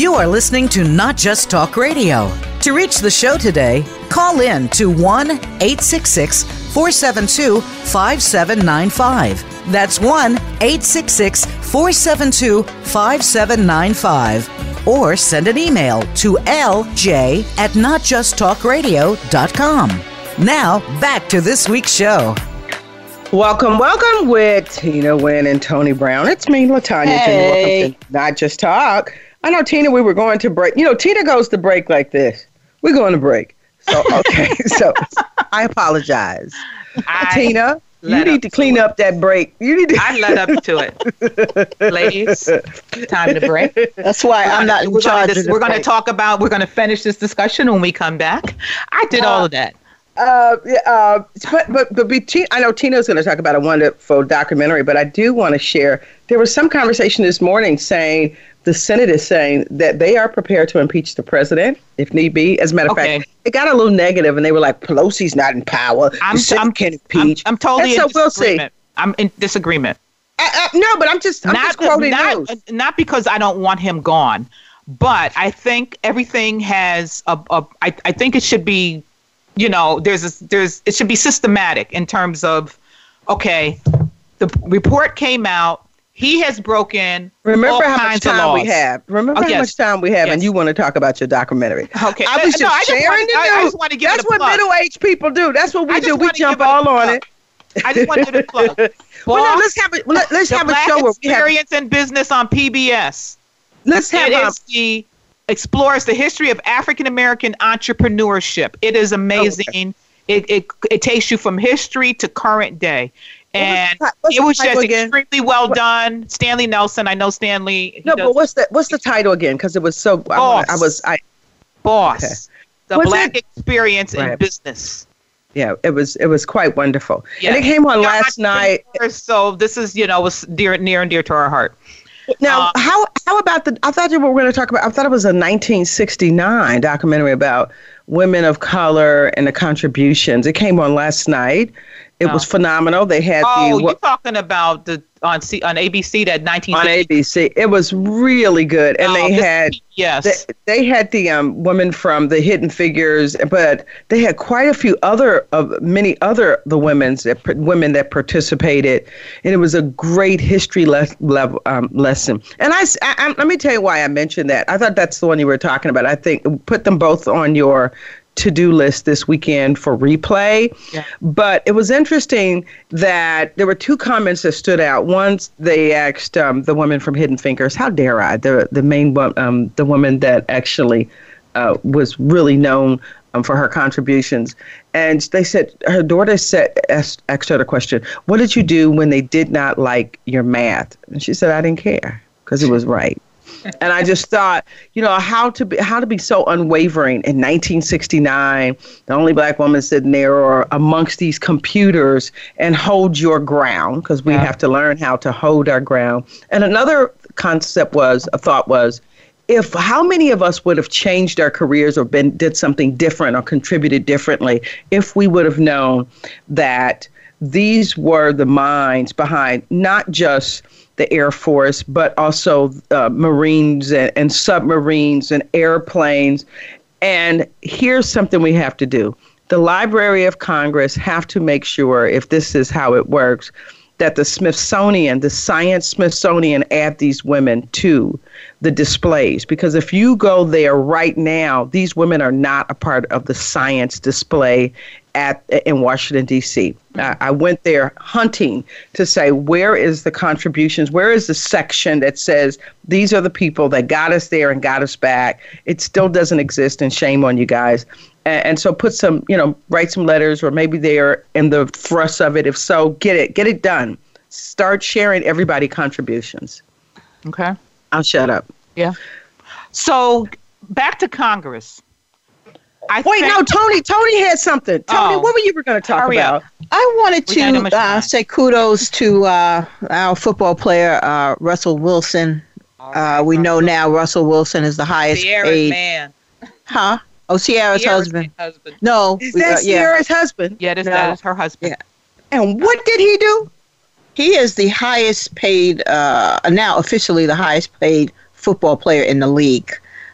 You are listening to Not Just Talk Radio. To reach the show today, call in to 1 866 472 5795. That's 1 866 472 5795. Or send an email to lj at notjusttalkradio.com. Now, back to this week's show. Welcome, welcome with Tina Wynn and Tony Brown. It's me, Latanya. Hey. Welcome to Not Just Talk. I know, Tina, we were going to break. You know, Tina goes to break like this. We're going to break. So, okay. so, I apologize. I Tina, you need to clean up that break. You need to. I led up to it, ladies. Time to break. That's why I'm not in we're gonna, charge of the we're going to talk about. We're going to finish this discussion when we come back. I did all of that. Uh, uh, but but but be, Ti- I know Tina's going to talk about a wonderful documentary, but I do want to share. There was some conversation this morning saying the Senate is saying that they are prepared to impeach the president if need be. As a matter of Okay. fact, it got a little negative, and they were like, "Pelosi's not in power. I'm, I'm, can I'm, impeach." I'm totally And so in we'll see. disagreement. I'm in disagreement. I, I, no, but I'm just I'm not just quoting not, news. Uh, not because I don't want him gone, but I think everything has a, a I, I think it should be, you know, there's a, there's it should be systematic in terms of, okay, the report came out. He has broken. Remember how much time we have. Remember Oh, how much time we have, and you want to talk about your documentary. Okay, I was No, just I just sharing wanted- I- I just wanted to give That's what middle-aged people do. That's what we do. We jump give it a all on plug. it. I just wanted to plug. Well, no, let's have a let, let's the have a show where we have experience in business on PBS. let's have It a, is um, the explores the history of African American entrepreneurship. It is amazing. It, it it takes you from history to current day, and What was the what's it was just again? extremely well done. Stanley Nelson, I know Stanley. no, does but what's the what's the title again? Because it was so I, I was I boss. Okay. The Was black it- experience in business. yeah it was it was quite wonderful. Yeah. And it came on They're last night. So this is you know was dear near and dear to our heart. Now, Um, how how about the? I thought you were going to talk about. I thought it was a 1969 documentary about women of color and the contributions. It came on last night. It was phenomenal. They had Oh, the you're talking about the on C, on ABC that 19 on ABC. It was really good, and Oh, they had yes. they, they had the um, woman from the Hidden Figures, but they had quite a few other of many other the women's that women that participated, and it was a great history le- level um, lesson. And I let me tell you why I mentioned that. I thought that's the one you were talking about. I think put them both on your to-do list this weekend for replay. Yeah. But it was interesting that there were two comments that stood out. Once they asked um, the woman from Hidden Figures, "How dare I?" The the main um, the woman that actually uh, was really known um, for her contributions, and they said her daughter said asked, asked her the question, "What did you do when they did not like your math?" And she said, "I didn't care because it was right." And I just thought, you know, how to be how to be so unwavering in 1969, the only black woman sitting there or amongst these computers and hold your ground because we Yeah. have to learn how to hold our ground. And another concept was a thought was if how many of us would have changed our careers or been did something different or contributed differently if we would have known that these were the minds behind not just the Air Force, but also uh, Marines and, and submarines and airplanes. And here's something we have to do. The Library of Congress have to make sure, if this is how it works, that the Smithsonian, the Science Smithsonian, add these women to the displays. Because if you go there right now, these women are not a part of the science display at in Washington D.C. I, I went there hunting to say where is the contributions, where is the section that says these are the people that got us there and got us back. It still doesn't exist, and shame on you guys. And, and so put some, you know, write some letters, or maybe they're in the thrust of it. If so, get it, get it done. Start sharing everybody contributions. Okay. I'll shut up. Yeah. So back to Congress. I Wait, think- no, Tony. Tony had something. Tony, Oh. what were you were going to talk about? up. I wanted We got too to uh, say kudos to uh, our football player, uh, Russell Wilson. Uh, we know now Russell Wilson is the highest Ciara's paid. man. Huh? Oh, Ciara's Ciara's husband. husband. No. Is we- that uh, yeah. Ciara's husband? Yeah, this, No. that is her husband. Yeah. And what did he do? He is the highest paid, uh, now officially the highest paid football player in the league.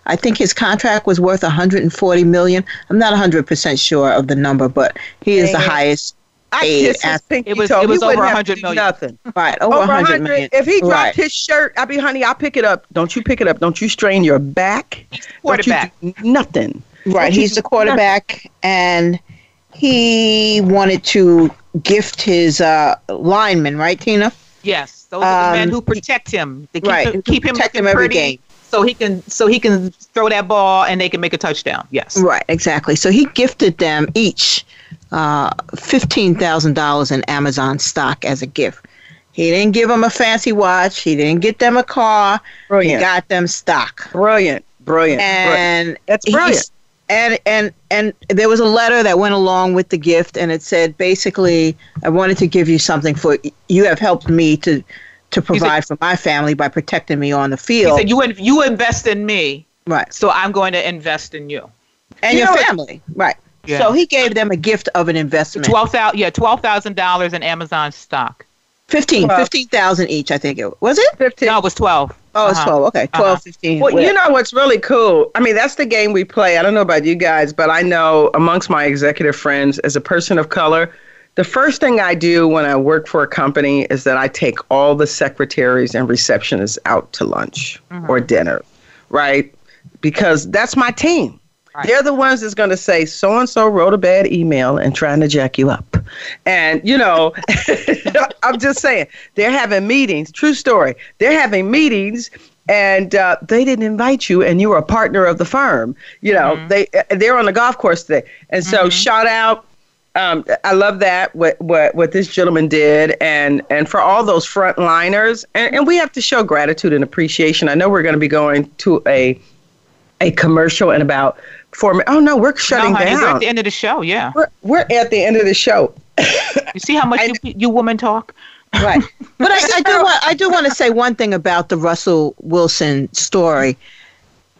I think his contract was worth 140 million. I'm not 100% sure of the number, but he is the Man. highest I paid kiss his ath- pinky It was- toe. it was he wouldn't over have 100 to. Nothing. right over, Over 100 100 million. If he dropped right. his shirt, I'd be, honey, I'll pick it up. Don't you pick it up. Don't you strain your back. Don't you Quarterback. do nothing. Right, Don't he's do the quarterback, and he wanted to gift his uh, lineman, right, Tina? Yes, those are the men Um, who protect him. They keep right, him, who keep him protect him every pretty, game. So he can so he can throw that ball and they can make a touchdown. Yes. Right, exactly. So he gifted them each uh, fifteen thousand dollars in Amazon stock as a gift. He didn't give them a fancy watch. He didn't get them a car. Brilliant. He got them stock. Brilliant. Brilliant. brilliant. And That's brilliant. And and and there was a letter that went along with the gift, and it said basically, I wanted to give you something for you have helped me to to provide for my family by protecting me on the field. He said, "You in- you invest in me, right. so I'm going to invest in you." And You your know, family. Right. Yeah. So he gave them a gift of an investment. Twelve thousand, yeah, twelve thousand dollars in Amazon stock. 15, 12. 15,000 each, I think it was it? 15. No, it was 12. Oh, it's Uh-huh. 12. Okay, 12, Uh-huh. 15. Well, you know what's really cool? I mean, that's the game we play. I don't know about you guys, but I know amongst my executive friends, as a person of color, the first thing I do when I work for a company is that I take all the secretaries and receptionists out to lunch mm-hmm. or dinner, right? Because that's my team. They're the ones that's going to say so and so wrote a bad email and trying to jack you up. And, you know, I'm just saying, they're having meetings. True story. They're having meetings and uh, they didn't invite you and you were a partner of the firm. You know, mm-hmm. they uh, they're on the golf course today. And so mm-hmm. shout out um, I love that what, what what this gentleman did, and and for all those frontliners, and, and we have to show gratitude and appreciation. I know we're going to be going to a a commercial in about four minutes. Oh no, we're shutting no, honey, down. We're at the end of the show. Yeah. We're, we're at the end of the show. You see how much you, you women talk? Right. But I, I do want I do want to say one thing about the Russell Wilson story.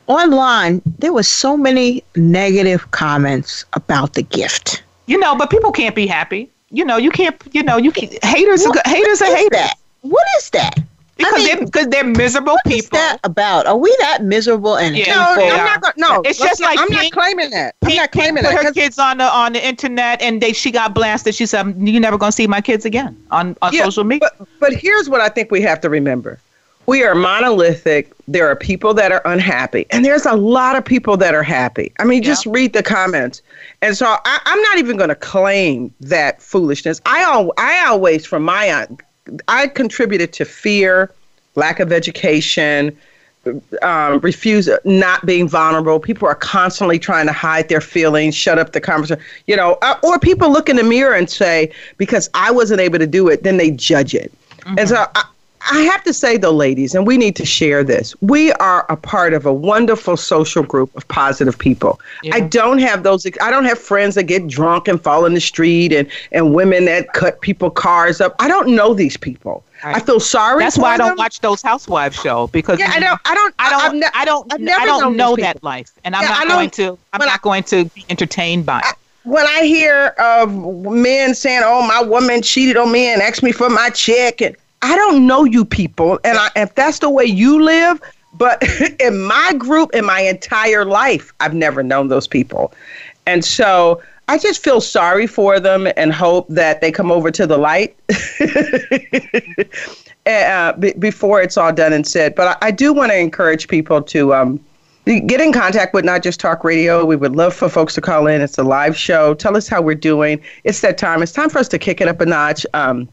Online, there was so many negative comments about the gift. You know, but people can't be happy. You know, you can't. You know, you can, haters. are What go- haters are is haters that? What is that? because mean, they're because they're miserable What is people. What's that about? Are we that miserable and Yeah. No, hateful? they I'm are. not gonna, no. It's just not- like I'm not claiming that. I'm Pink- not claiming Pink that. Put her 'cause- kids on the on the internet, and they she got blasted. She said, "You never gonna see my kids again on on Yeah, social media." But, but here's what I think we have to remember. We are monolithic. There are people that are unhappy, and there's a lot of people that are happy. I mean, just read the comments. And so I, I'm not even going to claim that foolishness. I, al- I always, from my I contributed to fear, lack of education, um, refuse not being vulnerable. People are constantly trying to hide their feelings, shut up the conversation, you know, uh, or people look in the mirror and say, because I wasn't able to do it, then they judge it. And so I, I have to say, though, ladies, and we need to share this. We are a part of a wonderful social group of positive people. I don't have those. I don't have friends that get drunk and fall in the street, and and women that cut people cars up. I don't know these people. I feel sorry. That's why I don't them. watch those housewives show because Yeah, I don't. I don't. I don't. Ne- I don't. I don't know that life, and I'm Yeah, not going to. I'm not I- going to be entertained by it. when I hear of men saying, "Oh, my woman cheated on me and asked me for my check," and I don't know you people, and I, if that's the way you live, but in my group, in my entire life, I've never known those people, and so I just feel sorry for them and hope that they come over to the light uh, b- before it's all done and said. But I, I do want to encourage people to. Um, Get in contact with Not Just Talk Radio. We would love for folks to call in. It's a live show. Tell us how we're doing. It's that time. It's time for us to kick it up a notch. Um,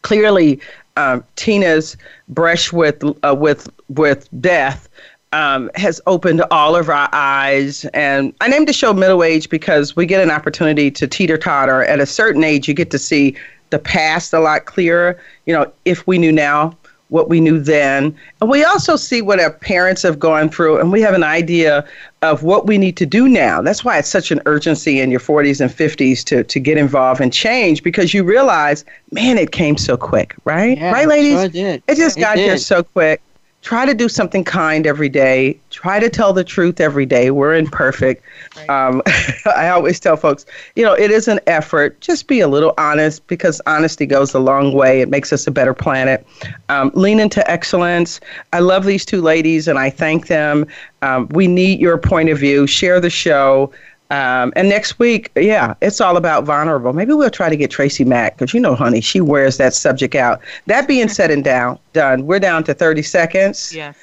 clearly, um, Tina's brush with uh, with with death um, has opened all of our eyes. And I named the show Middle Age because we get an opportunity to teeter totter. At a certain age, you get to see the past a lot clearer. You know, if we knew now what we knew then. And we also see what our parents have gone through, and we have an idea of what we need to do now. That's why it's such an urgency in your 40s and 50s to, to get involved and change because you realize, man, it came so quick, right? Yeah, right, ladies? sure did. It just It got here so quick. Try to do something kind every day. Try to tell the truth every day. We're imperfect. Um, I always tell folks, you know, it is an effort. Just be a little honest because honesty goes a long way. It makes us a better planet. Um, lean into excellence. I love these two ladies and I thank them. Um, we need your point of view. Share the show. Um, and next week, yeah, it's all about vulnerable. Maybe we'll try to get Tracy Mack because you know, honey, she wears that subject out. That being said and down, done. We're down to 30 seconds. Yes.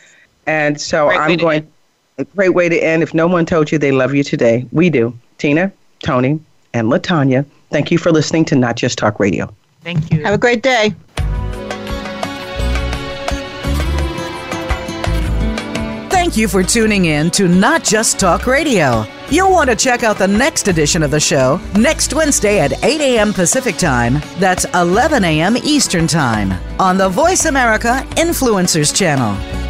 And so Great I'm going. A great way to end. If no one told you they love you today, we do. Tina, Tony, and Latanya. Thank you for listening to Not Just Talk Radio. Thank you. Have a great day. Thank you for tuning in to Not Just Talk Radio. You'll want to check out the next edition of the show next Wednesday at 8 a.m. Pacific Time. That's 11 a.m. Eastern Time on the Voice America Influencers Channel.